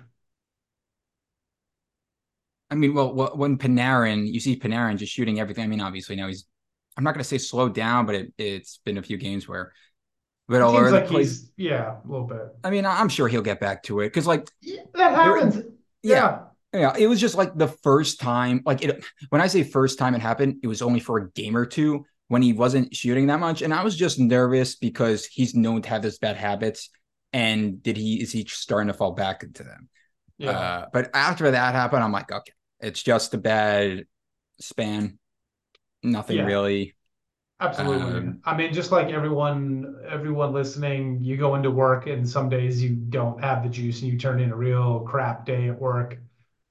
I mean, well, when Panarin, you see Panarin just shooting everything. I mean, obviously now he's, I'm not going to say slowed down, but it, it's been a few games where, but all over the like place. he's, yeah, a little bit. I mean, I'm sure he'll get back to it because, like, Yeah, that happens. yeah, yeah, it was just like the first time. Like, it when I say first time it happened, it was only for a game or two when he wasn't shooting that much, and I was just nervous because he's known to have this bad habits. And did he is he starting to fall back into them? Yeah. Uh, but after that happened, I'm like, okay, it's just a bad span. Nothing Yeah. really. Absolutely. Um, I mean, just like everyone, everyone listening, you go into work and some days you don't have the juice and you turn in a real crap day at work.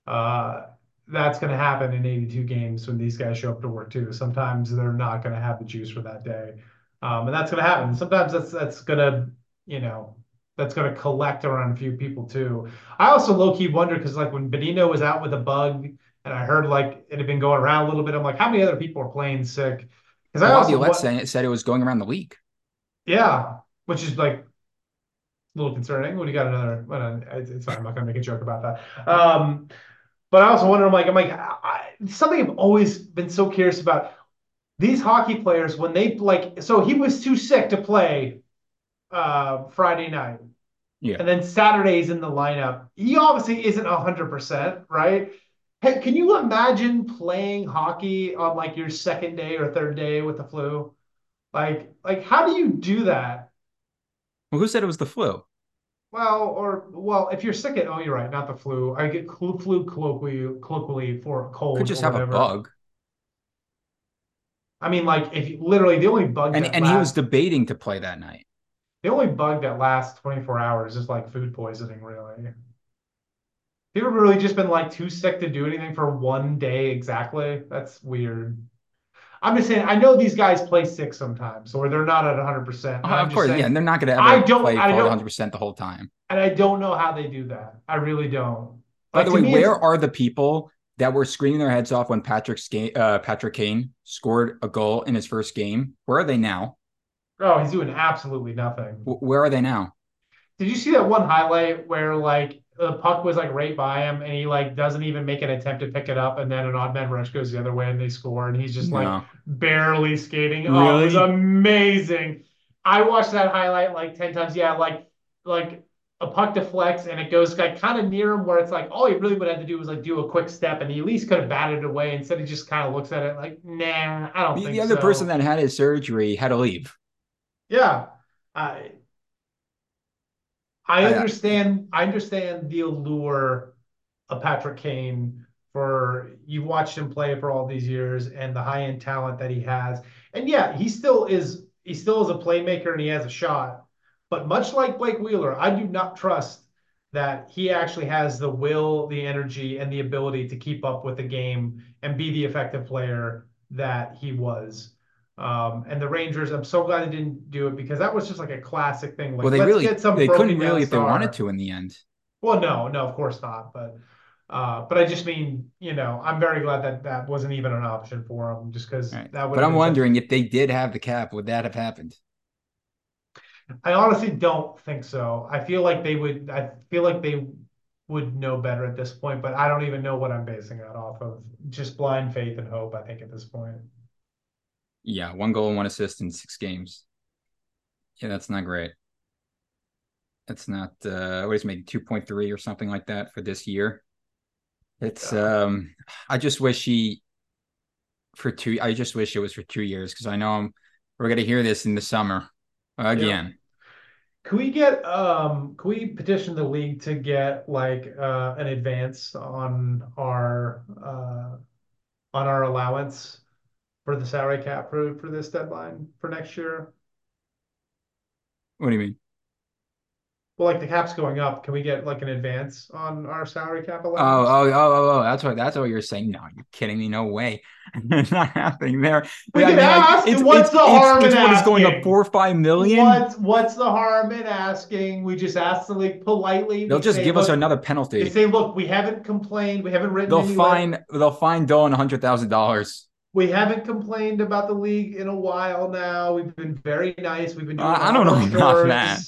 Uh, that's going to happen in 82 games when these guys show up to work too. Sometimes they're not going to have the juice for that day. Um, and that's going to happen. Sometimes that's, that's going to, you know, that's going to collect around a few people too. I also low key wonder because like when Bonino was out with a bug and I heard like it had been going around a little bit, I'm like, how many other people are playing sick? Because I also Laviolette wa- said, said it was going around the league. yeah, which is like a little concerning. When you got another, well, it's, fine. I'm not gonna make a joke about that. Um, but I also wonder, I'm like, I'm like, I, something I've always been so curious about these hockey players when they like. So he was too sick to play uh, Friday night. Yeah. And then Saturday's in the lineup. He obviously isn't hundred percent, right? Hey, can you imagine playing hockey on like your second day or third day with the flu? Like, like how do you do that? Well, who said it was the flu? Well, or well, if you're sick at oh, you're right, not the flu. I get flu, flu colloquially, colloquially for a cold Could just have whatever. a bug. I mean, like if you, literally the only bug And that and he was debating to play that night. the only bug that lasts 24 hours is like food poisoning, really. People have really just been like too sick to do anything for one day exactly. That's weird. I'm just saying, I know these guys play sick sometimes, or they're not at 100%. Uh, of course, saying, yeah, and they're not going to ever I don't, play 100% the whole time. And I don't know how they do that. I really don't. By like, the way, where are the people that were screaming their heads off when Patrick uh, Patrick Kane scored a goal in his first game? Where are they now? Oh, he's doing absolutely nothing. W- where are they now? Did you see that one highlight where like the puck was like right by him and he like doesn't even make an attempt to pick it up and then an odd man rush goes the other way and they score and he's just no. like barely skating. Really? Oh, it was amazing. I watched that highlight like 10 times. Yeah, like like a puck deflects and it goes like kind of near him where it's like all he really would have to do was like do a quick step and he at least could have batted it away. Instead, he just kind of looks at it like, nah, I don't the, think the other so. person that had his surgery had to leave. Yeah. I I uh, understand I understand the allure of Patrick Kane for you've watched him play for all these years and the high end talent that he has. And yeah, he still is he still is a playmaker and he has a shot. But much like Blake Wheeler, I do not trust that he actually has the will, the energy, and the ability to keep up with the game and be the effective player that he was. Um, and the Rangers, I'm so glad they didn't do it because that was just like a classic thing. Like, well, they really they couldn't really if they wanted to in the end. Well, no, no, of course not. But uh, but I just mean, you know, I'm very glad that that wasn't even an option for them, just because right. that would. But I'm wondering if they did have the cap, would that have happened? I honestly don't think so. I feel like they would. I feel like they would know better at this point, but I don't even know what I'm basing that off of. Just blind faith and hope. I think at this point. Yeah, one goal and one assist in six games. Yeah, that's not great. That's not uh what is maybe 2.3 or something like that for this year. It's um I just wish he for two I just wish it was for two years because I know I'm, we're gonna hear this in the summer again. Yeah. Can we get um can we petition the league to get like uh an advance on our uh on our allowance for the salary cap for, for this deadline for next year? What do you mean? Well, like the cap's going up. Can we get like an advance on our salary cap allowance? Oh, oh, oh, oh, oh. That's what that's what you're saying. No, you're kidding me. No way. [laughs] it's not happening there. We yeah, can I mean, ask. Like, it's, what's it's, the harm it's, in it's asking? What is going up four or five million? What's what's the harm in asking? We just ask the league politely. They'll just say, give us another penalty. They say, look, we haven't complained. We haven't written. They'll fine. They'll fine Dolan a hundred thousand dollars. We haven't complained about the league in a while now. We've been very nice. We've been doing. Uh, I don't know about that.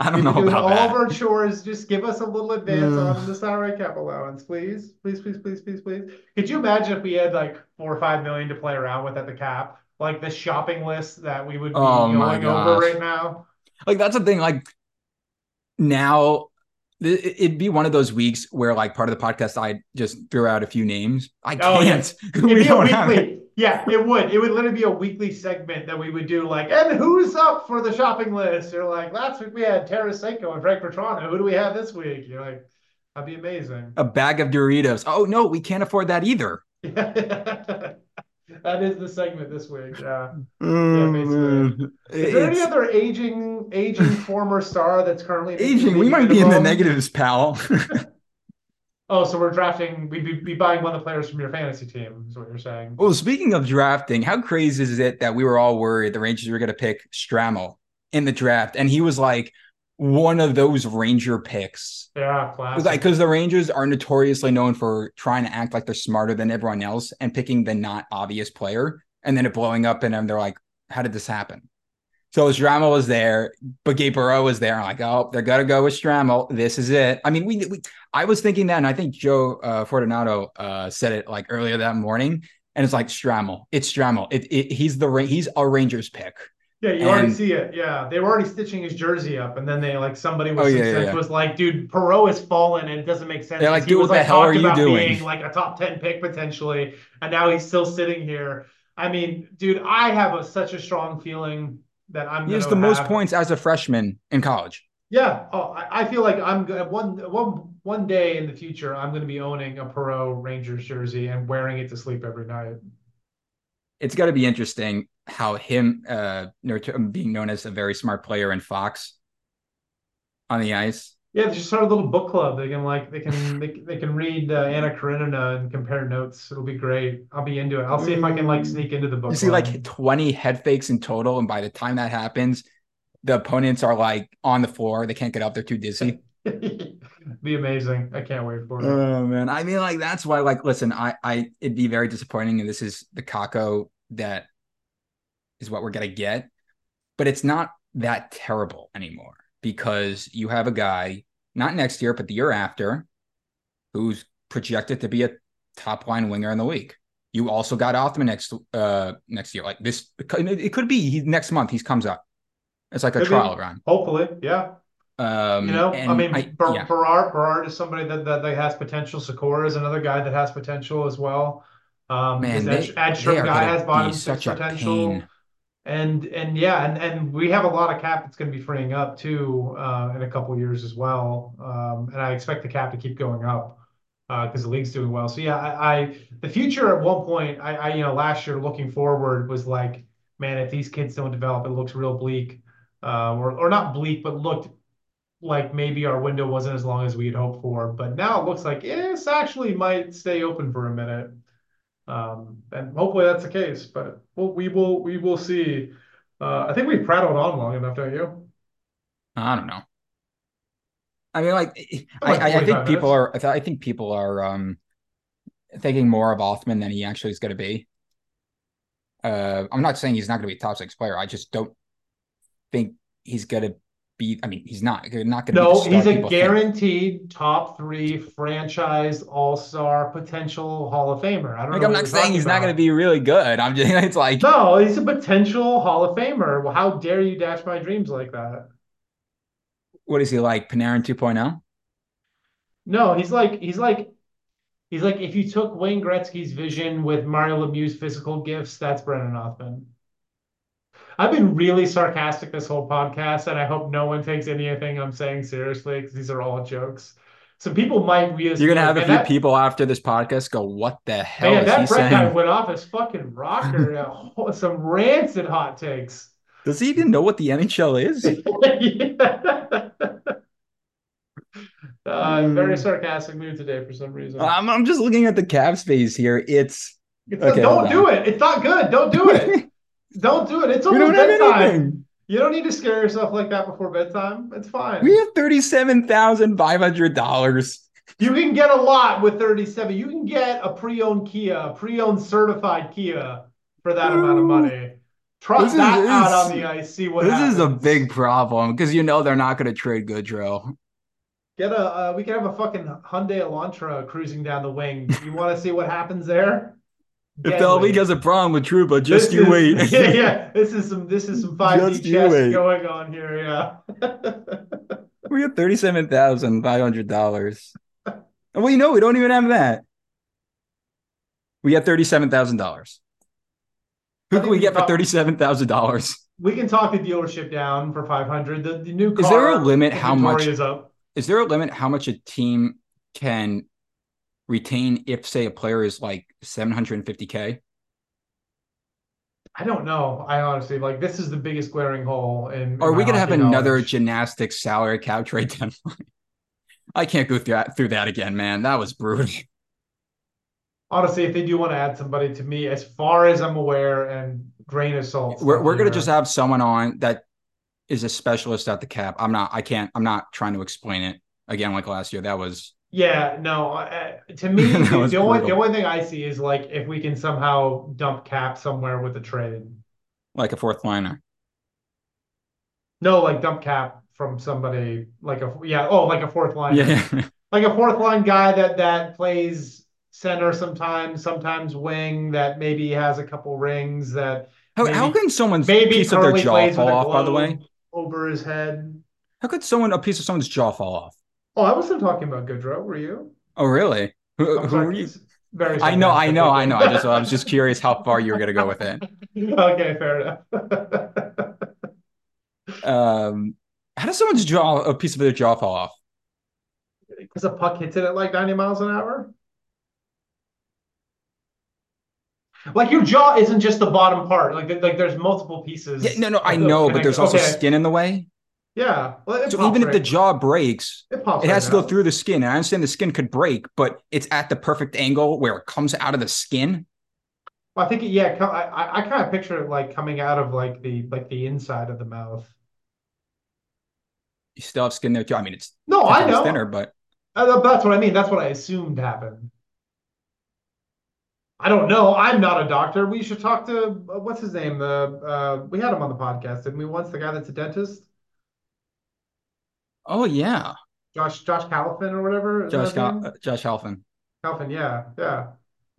I don't know about all that. of our chores. Just give us a little advance on the salary cap allowance, please, please, please, please, please, please. Could you imagine if we had like four or five million to play around with at the cap, like the shopping list that we would be oh going over right now? Like that's the thing. Like now, it'd be one of those weeks where like part of the podcast I just threw out a few names. I oh, can't. Oh, yes. [laughs] we don't have it. Yeah, it would. It would literally be a weekly segment that we would do, like, and who's up for the shopping list? Or like last week we had Tarasenko and Frank Vatrano. Who do we have this week? You're like, that'd be amazing. A bag of Doritos. Oh no, we can't afford that either. [laughs] [laughs] that is the segment this week. Yeah. yeah mm-hmm. basically. Is there any other aging, aging former star that's currently aging? We might be in the negatives, pal. [laughs] Oh, so we're drafting. We'd be, be buying one of the players from your fantasy team. Is what you're saying? Well, speaking of drafting, how crazy is it that we were all worried the Rangers were going to pick Stramel in the draft, and he was like one of those Ranger picks. Yeah, classic. Like because the Rangers are notoriously known for trying to act like they're smarter than everyone else and picking the not obvious player, and then it blowing up, and them. they're like, "How did this happen?" So Stramel was there, but Gabe Perreault was there. I'm like, oh, they're gonna go with Stramel. This is it. I mean, we, we I was thinking that, and I think Joe uh, Fortunato uh, said it like earlier that morning, and it's like Stramel. It's Stramel. It, it he's the he's a Rangers pick. Yeah, you and, already see it. Yeah, they were already stitching his jersey up, and then they like somebody was, oh, yeah, yeah, was like, "Dude, Perreault has fallen, and it doesn't make sense." They're like, "Dude, what like, the hell are you doing?" Being, like a top ten pick potentially, and now he's still sitting here. I mean, dude, I have a, such a strong feeling that I'm. He has the have. most points as a freshman in college. Yeah, oh, I, feel like I'm one one one day in the future. I'm going to be owning a Perreault Rangers jersey and wearing it to sleep every night. It's got to be interesting. How him uh being known as a very smart player in Fox on the ice. Yeah, they just start a little book club. They can like they can they, they can read uh, Anna Karenina and compare notes. It'll be great. I'll be into it. I'll see if I can like sneak into the book. You see like 20 head fakes in total, and by the time that happens, the opponents are like on the floor. They can't get up. They're too dizzy. [laughs] be amazing. I can't wait for it. Oh man. I mean, like that's why, like, listen, I I it'd be very disappointing, and this is the Kakko that is what we're gonna get. But it's not that terrible anymore because you have a guy, not next year, but the year after, who's projected to be a top line winger in the league. You also got Othmann next uh next year. Like this, it could be he, next month. He comes up. It's like a could trial be. run. Hopefully, yeah. Um, you know, I mean, I, Ber- yeah. Berard, Berard is somebody that, that, that has potential. Sikora is another guy that has potential as well. Um, Man, they, Edstrom guy has bottom six potential. And and yeah, and and we have a lot of cap that's going to be freeing up too uh, in a couple years as well. Um, and I expect the cap to keep going up because uh, the league's doing well. So yeah, I, I, the future at one point, I, I you know last year looking forward was like, man, if these kids don't develop, it looks real bleak, uh, or or not bleak, but looked like maybe our window wasn't as long as we had hoped for. But now it looks like this actually might stay open for a minute. Um, and hopefully that's the case, but we'll, we will we will see. Uh, I think we've prattled on long enough, don't you? I don't know. I mean, like, I, I, I, think people minutes. are. I think people are um, thinking more of Othmann than he actually is going to be. Uh, I'm not saying he's not going to be a top six player. I just don't think he's going to be. I mean, he's not. not going to. No, he's a guaranteed top three franchise All Star potential Hall of Famer. I don't. Like, I'm not saying he's about. not going to be really good. I'm just. [laughs] It's like no, he's a potential Hall of Famer. Well, how dare you dash my dreams like that? What is he like, Panarin 2.0? No, he's like he's like he's like if you took Wayne Gretzky's vision with Mario Lemieux's physical gifts, that's Brennan Othmann. I've been really sarcastic this whole podcast, and I hope no one takes anything I'm saying seriously because these are all jokes. So people might be You're gonna have a few that, people after this podcast go, "What the hell?" Man, that Brett guy went off his fucking rocker. [laughs] some rancid hot takes. Does he even know what the NHL is? [laughs] uh, I'm very hmm. sarcastic mood today for some reason. I'm, I'm just looking at the cap space here. It's, it's okay, don't do it. It's not good. Don't do it. [laughs] Don't do it. It's almost bedtime. You don't need to scare yourself like that before bedtime. It's fine. We have thirty-seven thousand five hundred dollars. You can get a lot with thirty-seven. You can get a pre-owned Kia, a pre-owned certified Kia for that Ooh. amount of money. Trust this that is, out on the ice. See what. This happens. is a big problem because you know they're not going to trade Goodrow. Get a. Uh, we can have a fucking Hyundai Elantra cruising down the wing. You want to see what happens there? If the league has a problem with Trouba, just this you is, wait. [laughs] Yeah, yeah. This is some this is some [laughs] 5D chess going on here. Yeah. [laughs] we have thirty-seven thousand five hundred dollars. Oh, well, you know, we don't even have that. We have thirty-seven thousand dollars. Who can we get for thirty-seven thousand dollars? We can talk the dealership down for five hundred. The, the new car. Is there a limit how much? Is, up. is there a limit how much a team can retain if say a player is like 750k? I don't know. I honestly like this is the biggest glaring hole in. Are we gonna have another knowledge. gymnastics salary cap trade deadline? I can't go through that through that again, man. That was brutal. Honestly, if they do want to add somebody to me, as far as I'm aware, and grain of salt, we're we're gonna just have someone on that is a specialist at the cap. I'm not. I can't. I'm not trying to explain it again like last year. That was yeah, no. Uh, to me, [laughs] the only the only thing I see is like if we can somehow dump Cap somewhere with a trade, like a fourth liner. No, like dump Cap from somebody like a yeah oh like a fourth line yeah. [laughs] Like a fourth line guy that that plays center sometimes sometimes wing that maybe has a couple rings that how, maybe, how can someone's maybe piece of their jaw fall off by the way? over his head. How could someone a piece of someone's jaw fall off Oh, I wasn't talking about Goodrow. Were you? Oh, really? Who, who were you? Very I know, I know, I know. I just, I was just curious how far you were going to go with it. [laughs] okay, fair enough. [laughs] um, how does someone's jaw, a piece of their jaw fall off? Because a puck hits it at like 90 miles an hour. Like your jaw isn't just the bottom part. Like like there's multiple pieces. Yeah, no, no, I know, but there's also Okay. skin in the way. Yeah. Well, So even if the jaw breaks, it pops it right has to go through the skin. And I understand the skin could break, but it's at the perfect angle where it comes out of the skin. Well, I think yeah. I I, I kind of picture it like coming out of like the like the inside of the mouth. You still have skin there too. I mean, it's No, I know. thinner, but Uh, that's what I mean. That's what I assumed happened. I don't know. I'm not a doctor. We should talk to uh, what's his name? The uh, we had him on the podcast, didn't we? Once the guy that's a dentist, oh yeah, Josh Josh Calvin or whatever. Josh uh, Josh Halfin. Calvin, yeah, yeah.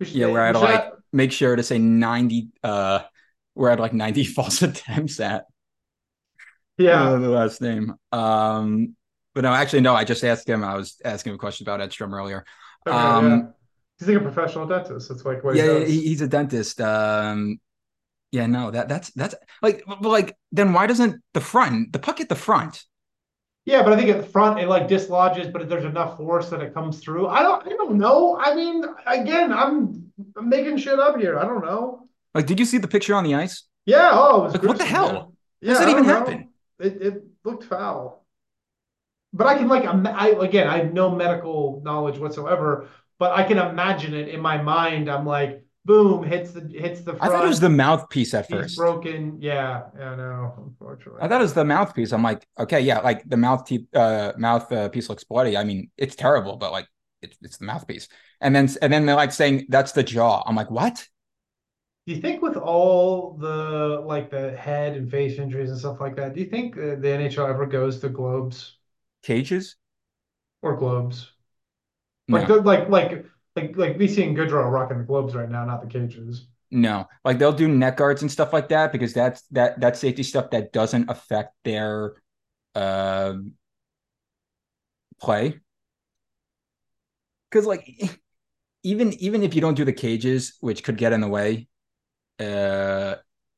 Should, Yeah, at should like have- make sure to say ninety. Uh, we're at like ninety [laughs] false attempts at yeah. the last name. Um, but no, actually, no. I just asked him. I was asking him a question about Edstrom earlier. Okay, um, yeah. He's like a professional dentist. That's like what yeah, he, he's a dentist. Um, yeah, no, that that's that's like, like, then why doesn't the front, the puck at the front? Yeah, but I think at the front it like dislodges, but there's enough force that it comes through. I don't, I don't know. I mean, again, I'm, I'm making shit up here. I don't know. Like, did you see the picture on the ice? Yeah. Oh, it was Like, what the hell? Yeah, does that even happen? It it looked foul. But I can like, im- I again, I have no medical knowledge whatsoever, but I can imagine it in my mind. I'm like, boom, hits the hits the I thought it was the mouthpiece at He's first. broken. Yeah, yeah, know. unfortunately. I thought it was the mouthpiece. I'm like, okay, yeah, like the mouth te- uh, mouth uh, piece looks bloody. I mean, it's terrible, but like, it's it's the mouthpiece. And then and then they're like saying that's the jaw. I'm like, what? Do you think with all the like the head and face injuries and stuff like that, do you think the NHL ever goes to globes Cages? or globes? No, Like the, like like like like VC and Goodrow rocking the globes right now, not the cages. no. Like they'll do neck guards and stuff like that because that's that that safety stuff that doesn't affect their uh, play. Because like even even if you don't do the cages, which could get in the way, uh,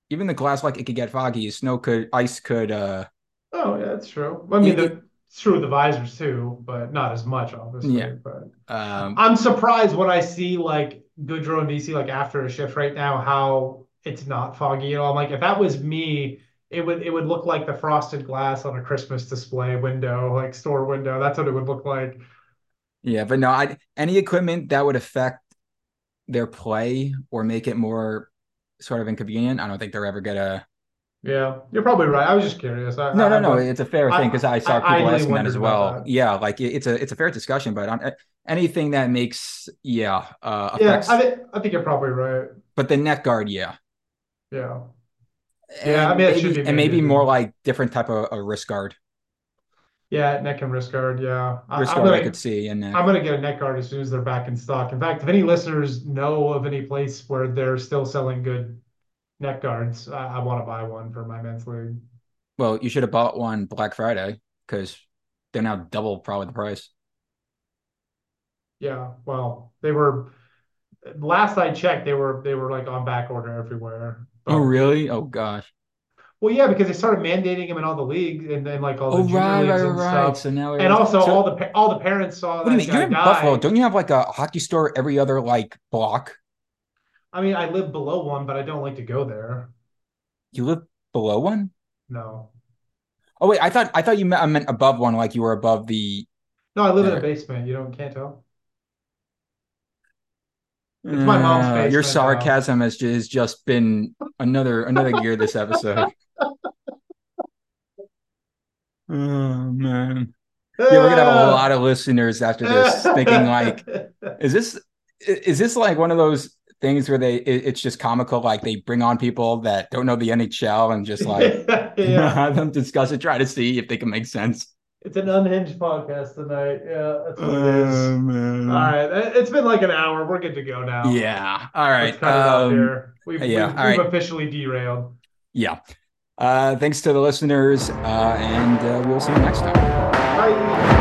even the glass like it could get foggy. Snow could ice could uh Oh yeah, that's true. I mean, It- the, true the visors too, but not as much, obviously. Yeah. But um I'm surprised when I see like Goodrow and VC like after a shift right now, how it's not foggy at all. I'm like, if that was me, it would it would look like the frosted glass on a Christmas display window, like store window. That's what it would look like. Yeah, but no, I any equipment that would affect their play or make it more sort of inconvenient, I don't think they're ever gonna. Yeah, you're probably right. I was just curious. I, No, I, no, no. I- It's a fair I- thing because I saw I people asking that as well. that. Yeah, like it- it's a it's a fair discussion, but on anything that makes yeah uh yeah, I think I think you're probably right. but the neck guard, yeah, Yeah, Yeah, I mean, it maybe, should be and maybe more like different type of a wrist guard. yeah, neck and wrist guard. Yeah, I, Wrist I'm guard I gonna could see, and I'm gonna get a neck guard as soon as they're back in stock. In fact, if any listeners know of any place where they're still selling good neck guards, I, I want to buy one for my men's league. well, you should have bought one Black Friday because they're now double probably the price. Yeah, well, they were last I checked, they were they were like on back order everywhere. Oh, really? Oh gosh. Well, yeah, because they started mandating them in all the leagues and then like all the Oh junior right, leagues right, and right. stuff. So now And also so, all the all the parents saw What do you that mean? You're in die. Buffalo. Don't you have like a hockey store every other like block? I mean, I live below one, but I don't like to go there. You live below one? No. Oh wait, I thought I thought you meant I meant above one, like you were above the. No, I live in a basement. You don't can't tell. It's my mom's Uh, Your sarcasm has has just been another another gear this episode. [laughs] Oh man, yeah, we're gonna have a lot of listeners after this thinking like, [laughs] is this is this like one of those things where they it- it's just comical, like they bring on people that don't know the NHL and just like [laughs] yeah, [laughs] have them discuss it, try to see if they can make sense. it's an unhinged podcast tonight. Yeah, that's what it Oh is. man. All right, it's been like an hour. We're good to go now. Yeah. All right. Let's right. cut it off Um, here. We've, yeah, we've, all we've right. officially derailed. yeah. Uh, thanks to the listeners, uh, and uh, we'll see you next time. Bye.